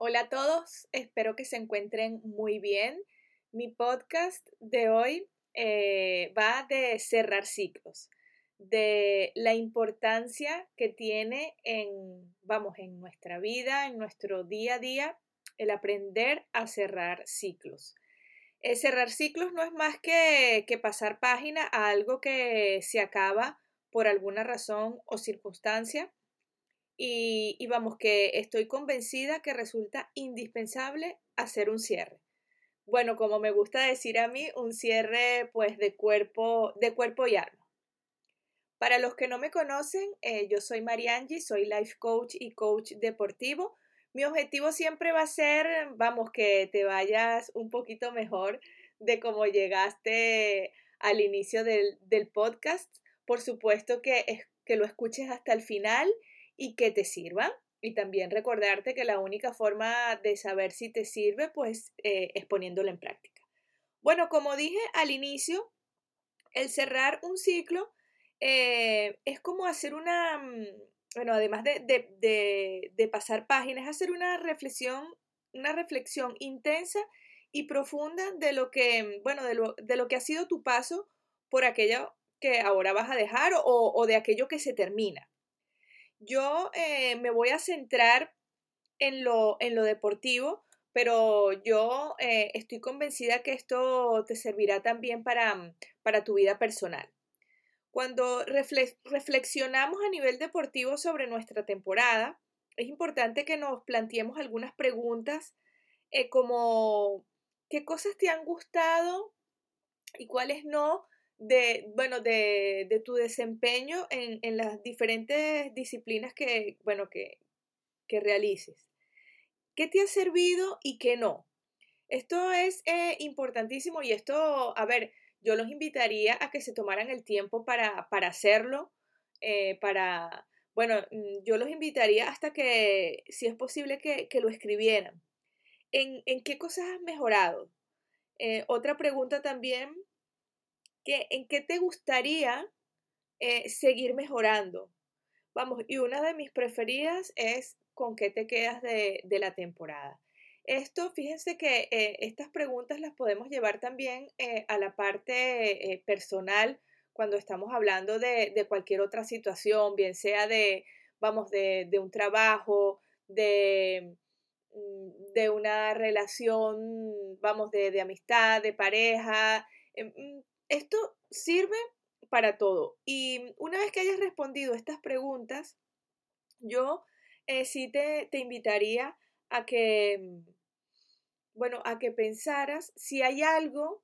Hola a todos, espero que se encuentren muy bien. Mi podcast de hoy eh, va de cerrar ciclos, de la importancia que tiene en, vamos, en nuestra vida, en nuestro día a día, el aprender a cerrar ciclos. Eh, cerrar ciclos no es más que, que pasar página a algo que se acaba por alguna razón o circunstancia y, vamos, que estoy convencida que resulta indispensable hacer un cierre. Bueno, como me gusta decir a mí, un cierre pues de cuerpo, de cuerpo y alma. Para los que no me conocen, eh, yo soy Mariangi, soy life coach y coach deportivo. Mi objetivo siempre va a ser, vamos, que te vayas un poquito mejor de cómo llegaste al inicio del, del podcast. Por supuesto que, que lo escuches hasta el final y que te sirva. Y también recordarte que la única forma de saber si te sirve, pues eh, es poniéndolo en práctica. Bueno, como dije al inicio, el cerrar un ciclo eh, es como hacer una, mm, bueno, además de, de, pasar páginas, hacer una reflexión, una reflexión intensa y profunda de lo que, bueno, de lo, de lo que ha sido tu paso por aquello que ahora vas a dejar o, o de aquello que se termina. Yo eh, me voy a centrar en lo, en lo deportivo, pero yo eh, estoy convencida que esto te servirá también para, mm, para tu vida personal. Cuando reflexionamos a nivel deportivo sobre nuestra temporada, es importante que nos planteemos algunas preguntas eh, como qué cosas te han gustado y cuáles no, de, bueno, de, de tu desempeño en, en, las diferentes disciplinas que, bueno, que, que, realices. ¿Qué te ha servido y qué no? Esto es eh, importantísimo y esto, a ver, yo los invitaría a que se tomaran el tiempo para, para hacerlo, eh, para, bueno, mm, yo los invitaría hasta que, si es posible, que, que lo escribieran. ¿En, ¿En, qué cosas has mejorado? Eh, otra pregunta también ¿en qué te gustaría eh, seguir mejorando? Vamos, y una de mis preferidas es con qué te quedas de, la temporada. Esto, fíjense que eh, estas preguntas las podemos llevar también eh, a la parte personal cuando estamos hablando de, cualquier otra situación, bien sea de, vamos, de, un trabajo, de, mm, de una relación, vamos, de, de amistad, de pareja, em, mm, esto sirve para todo. Y una vez que hayas respondido estas preguntas, yo eh, sí te, invitaría a que, mm, bueno, a que pensaras si hay algo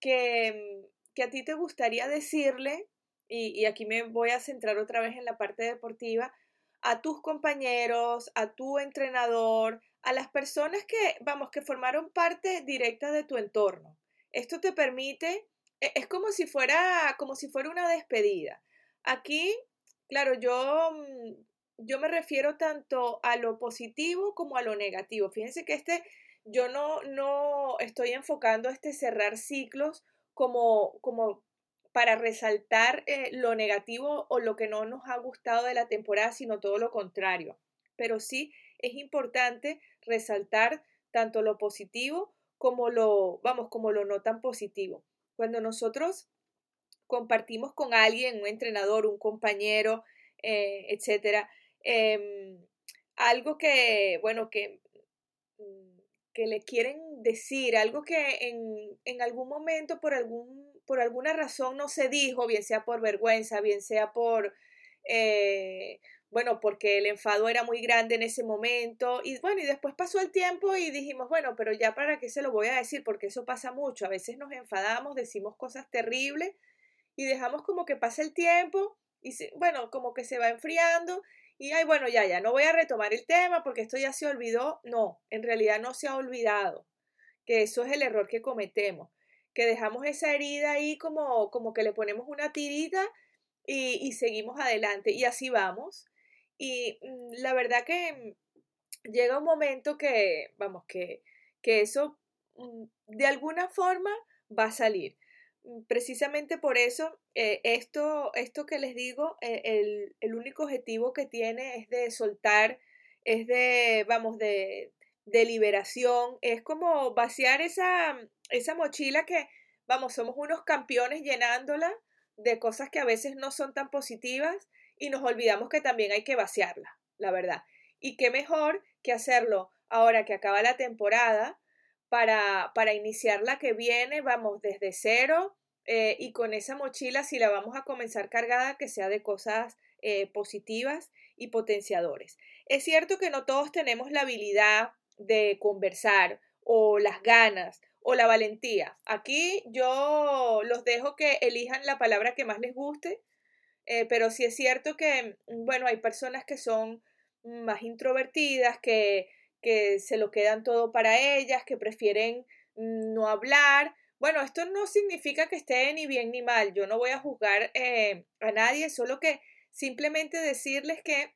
que, mm, que a ti te gustaría decirle, y, y, aquí me voy a centrar otra vez en la parte deportiva, a tus compañeros, a tu entrenador, a las personas que, vamos, que formaron parte directa de tu entorno. Esto te permite es como si fuera, como si fuera una despedida. Aquí, claro, yo, mm, yo me refiero tanto a lo positivo como a lo negativo. Fíjense que este, yo no, no estoy enfocando este cerrar ciclos como, como para resaltar eh, lo negativo o lo que no nos ha gustado de la temporada, sino todo lo contrario. Pero sí es importante resaltar tanto lo positivo como lo, vamos, como lo no tan positivo. Cuando nosotros compartimos con alguien, un entrenador, un compañero, eh, etcétera, em, algo que, bueno, que, mm, que le quieren decir, algo que en, en algún momento por, algún, por alguna razón no se dijo, bien sea por vergüenza, bien sea por, eh, bueno, porque el enfado era muy grande en ese momento y bueno, y después pasó el tiempo y dijimos, bueno, pero ya para qué se lo voy a decir, porque eso pasa mucho, a veces nos enfadamos, decimos cosas terribles y dejamos como que pasa el tiempo y bueno, como que se va enfriando y ay, bueno, ya, ya, no voy a retomar el tema porque esto ya se olvidó, no, en realidad no se ha olvidado, que eso es el error que cometemos, que dejamos esa herida ahí como, como que le ponemos una tirita y, y seguimos adelante y así vamos y mm, la verdad que llega un momento que, vamos, que, que eso mm, de alguna forma va a salir. Mm, precisamente por eso, eh, esto, esto que les digo, eh, el, el, único objetivo que tiene es de soltar, es de, vamos, de, de liberación, es como vaciar esa, esa mochila que, vamos, somos unos campeones llenándola de cosas que a veces no son tan positivas y nos olvidamos que también hay que vaciarla, la verdad. Y qué mejor que hacerlo ahora que acaba la temporada para, para iniciar la que viene, vamos, desde cero eh, y con esa mochila, si la vamos a comenzar cargada, que sea de cosas eh, positivas y potenciadores. Es cierto que no todos tenemos la habilidad de conversar o las ganas o la valentía. Aquí yo los dejo que elijan la palabra que más les guste, eh, pero sí es cierto que, mm, bueno, hay personas que son más introvertidas, que, que se lo quedan todo para ellas, que prefieren mm, no hablar. Bueno, esto no significa que esté ni bien ni mal. Yo no voy a juzgar eh, a nadie, solo que simplemente decirles que,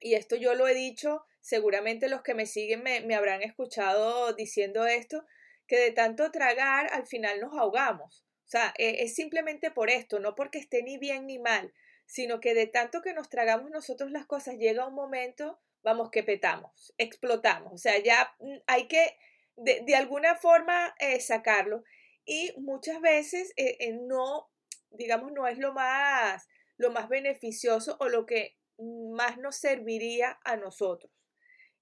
y esto yo lo he dicho seguramente los que me siguen me, habrán escuchado diciendo esto, que de tanto tragar al final nos ahogamos. O sea, e, es simplemente por esto, no porque esté ni bien ni mal, sino que de tanto que nos tragamos nosotros las cosas, llega un momento, vamos, que petamos, explotamos. O sea, ya mm, hay que de, alguna forma eh, sacarlo. Y muchas veces eh, eh, no, digamos, no es lo más, lo más beneficioso o lo que más nos serviría a nosotros.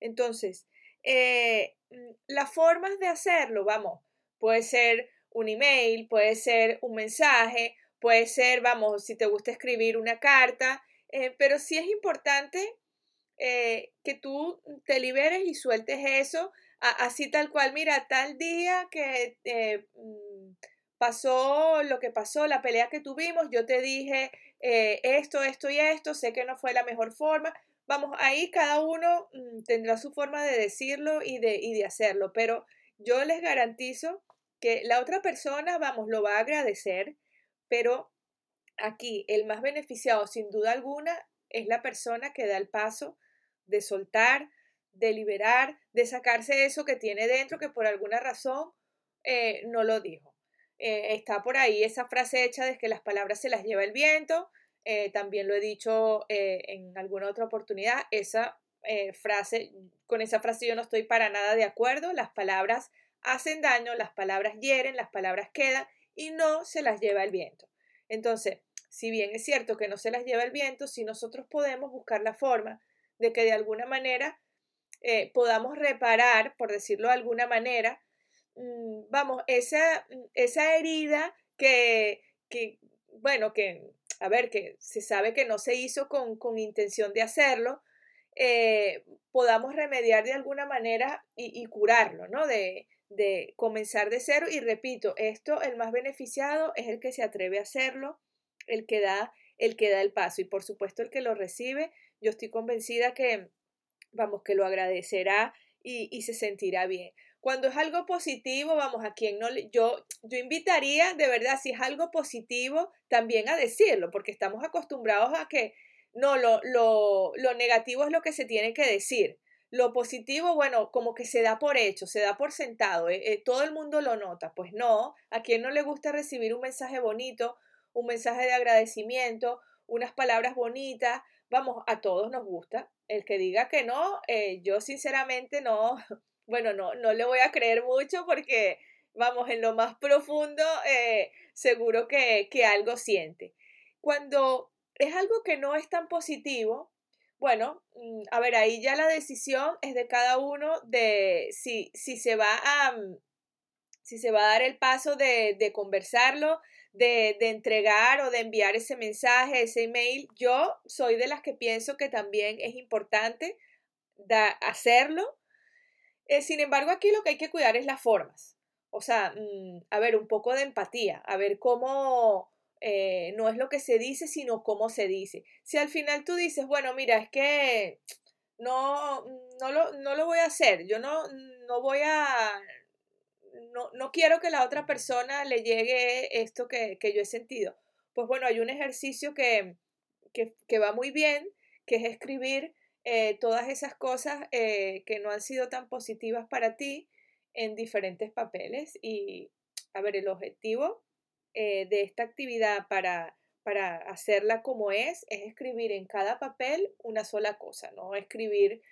Entonces, mm, las formas de hacerlo, vamos, puede ser un email, puede ser un mensaje, puede ser, vamos, si te gusta escribir una carta, eh, pero sí es importante eh, que tú te liberes y sueltes eso, así tal cual, mira, tal día que mm, pasó lo que pasó, la pelea que tuvimos, yo te dije esto, esto y esto, sé que no fue la mejor forma, vamos, ahí cada uno mm, tendrá su forma de decirlo y de, y de hacerlo, pero yo les garantizo que la otra persona, vamos, lo va a agradecer, pero aquí el más beneficiado, sin duda alguna, es la persona que da el paso de soltar, de liberar, de sacarse eso que tiene dentro que por alguna razón eh, no lo dijo. Eh, está por ahí esa frase hecha de que las palabras se las lleva el viento, eh, también lo he dicho en alguna otra oportunidad, esa frase, con esa frase yo no estoy para nada de acuerdo, las palabras hacen daño, las palabras hieren, las palabras quedan y no se las lleva el viento. Entonces, si bien es cierto que no se las lleva el viento, si nosotros podemos buscar la forma de que de alguna manera podamos reparar, por decirlo de alguna manera, mm, vamos, esa, esa herida que, que, bueno, que a ver, que se sabe que no se hizo con, intención de hacerlo, eh, podamos remediar de alguna manera y, curarlo, ¿no? De, de, comenzar de cero. Y repito, esto, el más beneficiado es el que se atreve a hacerlo, el que da, el que da el paso. Y por supuesto, el que lo recibe, yo estoy convencida que, vamos, que lo agradecerá y, se sentirá bien. Cuando es algo positivo, vamos, a quien no le, yo, yo invitaría de verdad, si es algo positivo, también a decirlo, porque estamos acostumbrados a que no, lo, lo, lo negativo es lo que se tiene que decir. Lo positivo, bueno, como que se da por hecho, se da por sentado, eh, eh, todo el mundo lo nota. Pues no, a quien no le gusta recibir un mensaje bonito, un mensaje de agradecimiento, unas palabras bonitas, vamos, a todos nos gusta. El que diga que no, eh, yo sinceramente no, bueno, no, no le voy a creer mucho porque, vamos, en lo más profundo, seguro que, que algo siente. Cuando es algo que no es tan positivo, bueno, mm, a ver, ahí ya la decisión es de cada uno de si, si se va a mm, si se va a dar el paso de, de conversarlo, de, de, entregar o de enviar ese mensaje, ese email. Yo soy de las que pienso que también es importante da, hacerlo, eh, sin embargo, aquí lo que hay que cuidar es las formas. O sea, mm, a ver, un poco de empatía, a ver cómo eh, no es lo que se dice, sino cómo se dice. Si al final tú dices, bueno, mira, es que no, no, lo, no lo voy a hacer, yo no, no voy a, no, no quiero que la otra persona le llegue esto que, que yo he sentido. Pues bueno, hay un ejercicio que, que, que va muy bien, que es escribir eh, todas esas cosas eh, que no han sido tan positivas para ti en diferentes papeles. Y, a ver, el objetivo eh, de esta actividad para, para hacerla como es, es escribir en cada papel una sola cosa, no escribir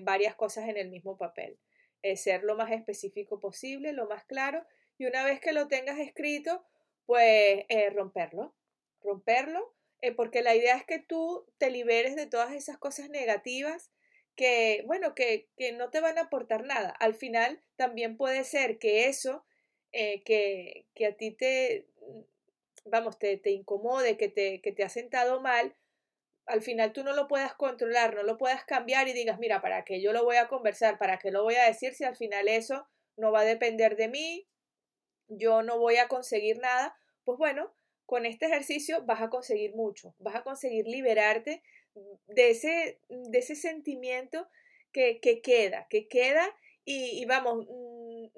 varias cosas en el mismo papel. eh, ser lo más específico posible, lo más claro, y una vez que lo tengas escrito, pues eh, romperlo, romperlo, eh, porque la idea es que tú te liberes de todas esas cosas negativas que, bueno, que, que no te van a aportar nada. Al final también puede ser que eso que, que, a ti te, vamos, te, te incomode, que te, que te ha sentado mal, al final tú no lo puedas controlar, no lo puedas cambiar y digas, mira, ¿para qué yo lo voy a conversar? ¿Para qué lo voy a decir si al final eso no va a depender de mí? Yo no voy a conseguir nada. Pues bueno, con este ejercicio vas a conseguir mucho, vas a conseguir liberarte de ese, de ese sentimiento que, que queda, que queda y, vamos,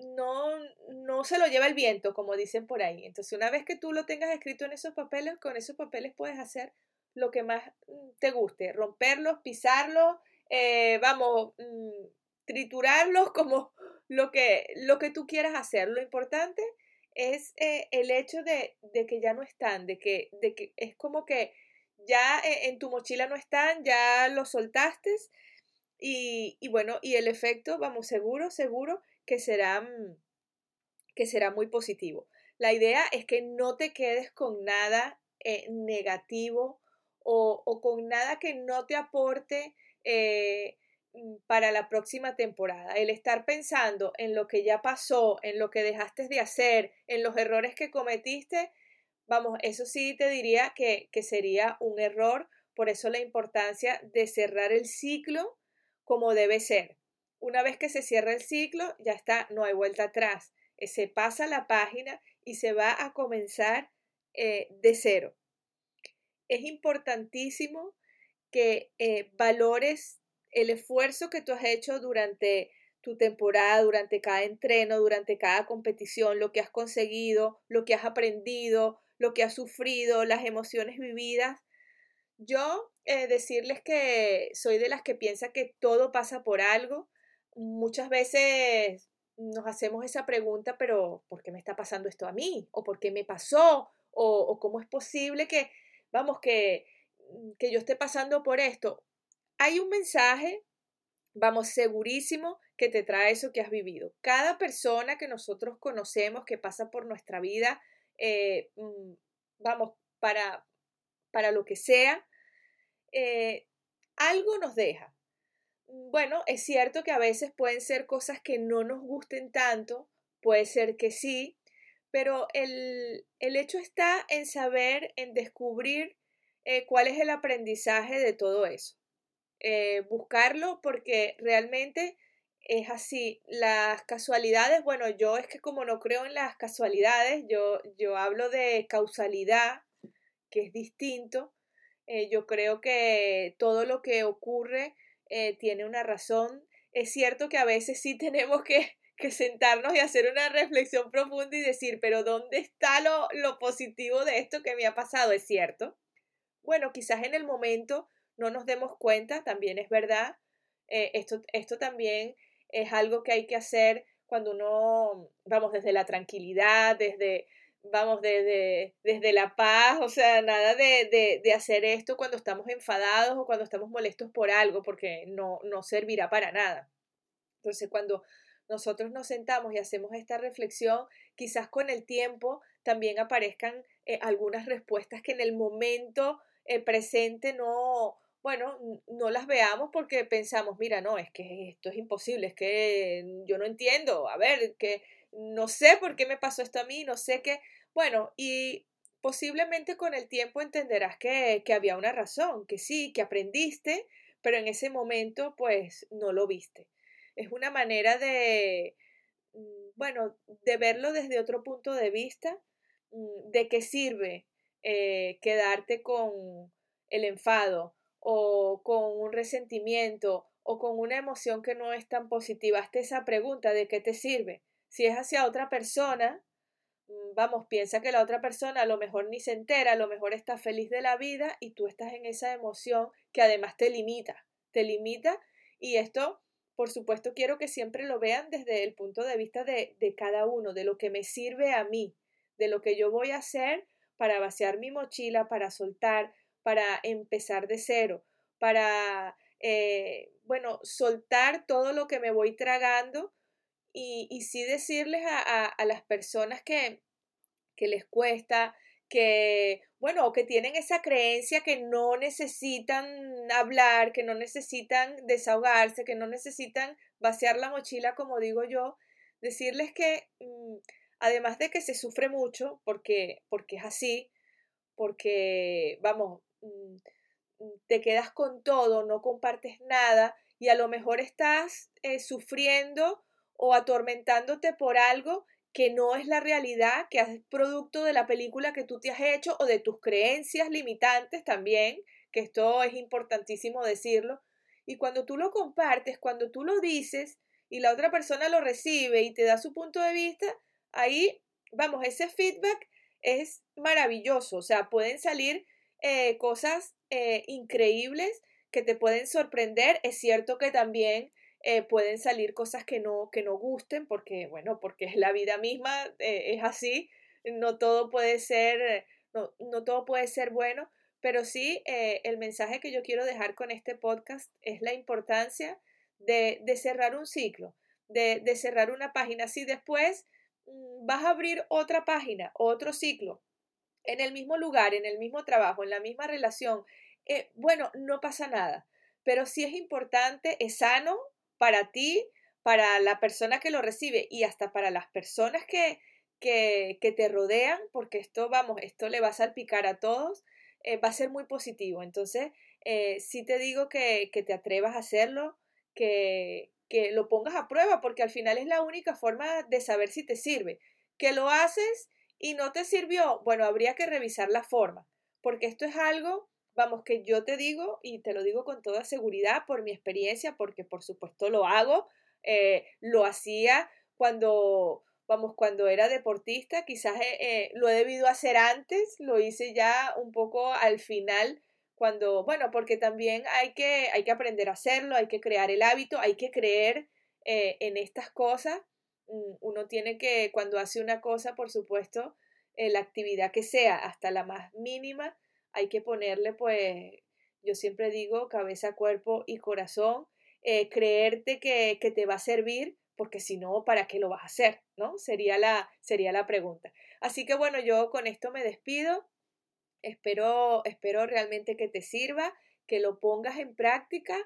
no, no se lo lleva el viento, como dicen por ahí. Entonces, una vez que tú lo tengas escrito en esos papeles, con esos papeles puedes hacer lo que más mm, te guste, romperlos, pisarlos, eh, vamos, mm, triturarlos como lo que, lo que tú quieras hacer. Lo importante es eh, el hecho de, de, que ya no están, de que, de que es como que ya eh, en tu mochila no están, ya los soltaste y, y, bueno, y el efecto, vamos, seguro, seguro que será, que será muy positivo. La idea es que no te quedes con nada negativo o, con nada que no te aporte eh, mm, para la próxima temporada. El estar pensando en lo que ya pasó, en lo que dejaste de hacer, en los errores que cometiste, vamos, eso sí te diría que, que sería un error. Por eso la importancia de cerrar el ciclo como debe ser. Una vez que se cierra el ciclo, ya está, no hay vuelta atrás. Eh, se pasa la página y se va a comenzar eh, de cero es importantísimo que eh, valores el esfuerzo que tú has hecho durante tu temporada, durante cada entreno, durante cada competición, lo que has conseguido, lo que has aprendido, lo que has sufrido, las emociones vividas. Yo decirles que soy de las que piensa que todo pasa por algo. Muchas veces nos hacemos esa pregunta, pero ¿por qué me está pasando esto a mí? ¿O por qué me pasó? ¿O, cómo es posible que vamos, que, mm, que yo esté pasando por esto, hay un mensaje, vamos, segurísimo que te trae eso que has vivido. Cada persona que nosotros conocemos que pasa por nuestra vida, eh, mm, vamos, para, para lo que sea, eh, algo nos deja. Bueno, es cierto que a veces pueden ser cosas que no nos gusten tanto, puede ser que sí, pero el, hecho está en saber, en descubrir eh, cuál es el aprendizaje de todo eso. Eh, buscarlo porque realmente es así. Las casualidades, bueno, yo es que como no creo en las casualidades, yo, yo hablo de causalidad, que es distinto. Eh, yo creo que todo lo que ocurre tiene una razón. Es cierto que a veces sí tenemos que que sentarnos y hacer una reflexión profunda y decir, pero ¿dónde está lo, lo positivo de esto que me ha pasado? ¿Es cierto? Bueno, quizás en el momento no nos demos cuenta, también es verdad. Eh, esto, esto también es algo que hay que hacer cuando uno, vamos, desde la tranquilidad, desde, vamos, desde, desde la paz, o sea, nada de, de, de, hacer esto cuando estamos enfadados o cuando estamos molestos por algo, porque no, no servirá para nada. Entonces, cuando nosotros nos sentamos y hacemos esta reflexión, quizás con el tiempo también aparezcan eh, algunas respuestas que en el momento eh, presente no, bueno, no las veamos porque pensamos, mira, no, es que esto es imposible, es que yo no entiendo, a ver, que no sé por qué me pasó esto a mí, no sé qué, bueno, y posiblemente con el tiempo entenderás que, que había una razón, que sí, que aprendiste, pero en ese momento pues no lo viste es una manera de, mm, bueno, de verlo desde otro punto de vista, mm, de qué sirve eh, quedarte con el enfado o con un resentimiento o con una emoción que no es tan positiva. Hazte esa pregunta de qué te sirve. Si es hacia otra persona, mm, vamos, piensa que la otra persona a lo mejor ni se entera, a lo mejor está feliz de la vida y tú estás en esa emoción que además te limita, te limita y esto por supuesto, quiero que siempre lo vean desde el punto de vista de, cada uno, de lo que me sirve a mí, de lo que yo voy a hacer para vaciar mi mochila, para soltar, para empezar de cero, para, eh, bueno, soltar todo lo que me voy tragando y, y sí decirles a, las personas que, que les cuesta, que, bueno, que tienen esa creencia que no necesitan hablar, que no necesitan desahogarse, que no necesitan vaciar la mochila, como digo yo, decirles que mm, además de que se sufre mucho, porque, porque es así, porque, vamos, mm, te quedas con todo, no compartes nada y a lo mejor estás eh, sufriendo o atormentándote por algo que no es la realidad, que es producto de la película que tú te has hecho o de tus creencias limitantes también, que esto es importantísimo decirlo. Y cuando tú lo compartes, cuando tú lo dices y la otra persona lo recibe y te da su punto de vista, ahí, vamos, ese feedback es maravilloso, o sea, pueden salir eh, cosas eh, increíbles que te pueden sorprender. Es cierto que también eh, pueden salir cosas que no, que no gusten, porque, bueno, porque es la vida misma, es así, no todo puede ser, no, no todo puede ser bueno, pero sí el mensaje que yo quiero dejar con este podcast es la importancia de, de cerrar un ciclo, de, de cerrar una página. Si después Mm, vas a abrir otra página, otro ciclo, en el mismo lugar, en el mismo trabajo, en la misma relación, eh, bueno, no pasa nada, pero sí es importante, es sano para ti, para la persona que lo recibe y hasta para las personas que, que, que te rodean, porque esto, vamos, esto le va a salpicar a todos, eh, va a ser muy positivo. Entonces, eh, sí te digo que, que te atrevas a hacerlo, que, que lo pongas a prueba, porque al final es la única forma de saber si te sirve. Que lo haces y no te sirvió, bueno, habría que revisar la forma, porque esto es algo, vamos, que yo te digo y te lo digo con toda seguridad por mi experiencia, porque por supuesto lo hago, eh, lo hacía cuando, vamos, cuando era deportista, quizás eh, eh, lo he debido hacer antes, lo hice ya un poco al final cuando, bueno, porque también hay que, hay que aprender a hacerlo, hay que crear el hábito, hay que creer en estas cosas. Mm, uno tiene que, cuando hace una cosa, por supuesto, la actividad que sea, hasta la más mínima, hay que ponerle, pues, yo siempre digo, cabeza, cuerpo y corazón, eh, creerte que, que, te va a servir, porque si no, ¿para qué lo vas a hacer? ¿No? Sería la, sería la pregunta. Así que bueno, yo con esto me despido. Espero, espero realmente que te sirva, que lo pongas en práctica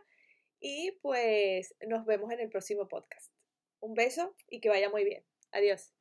y pues nos vemos en el próximo podcast. Un beso y que vaya muy bien. Adiós.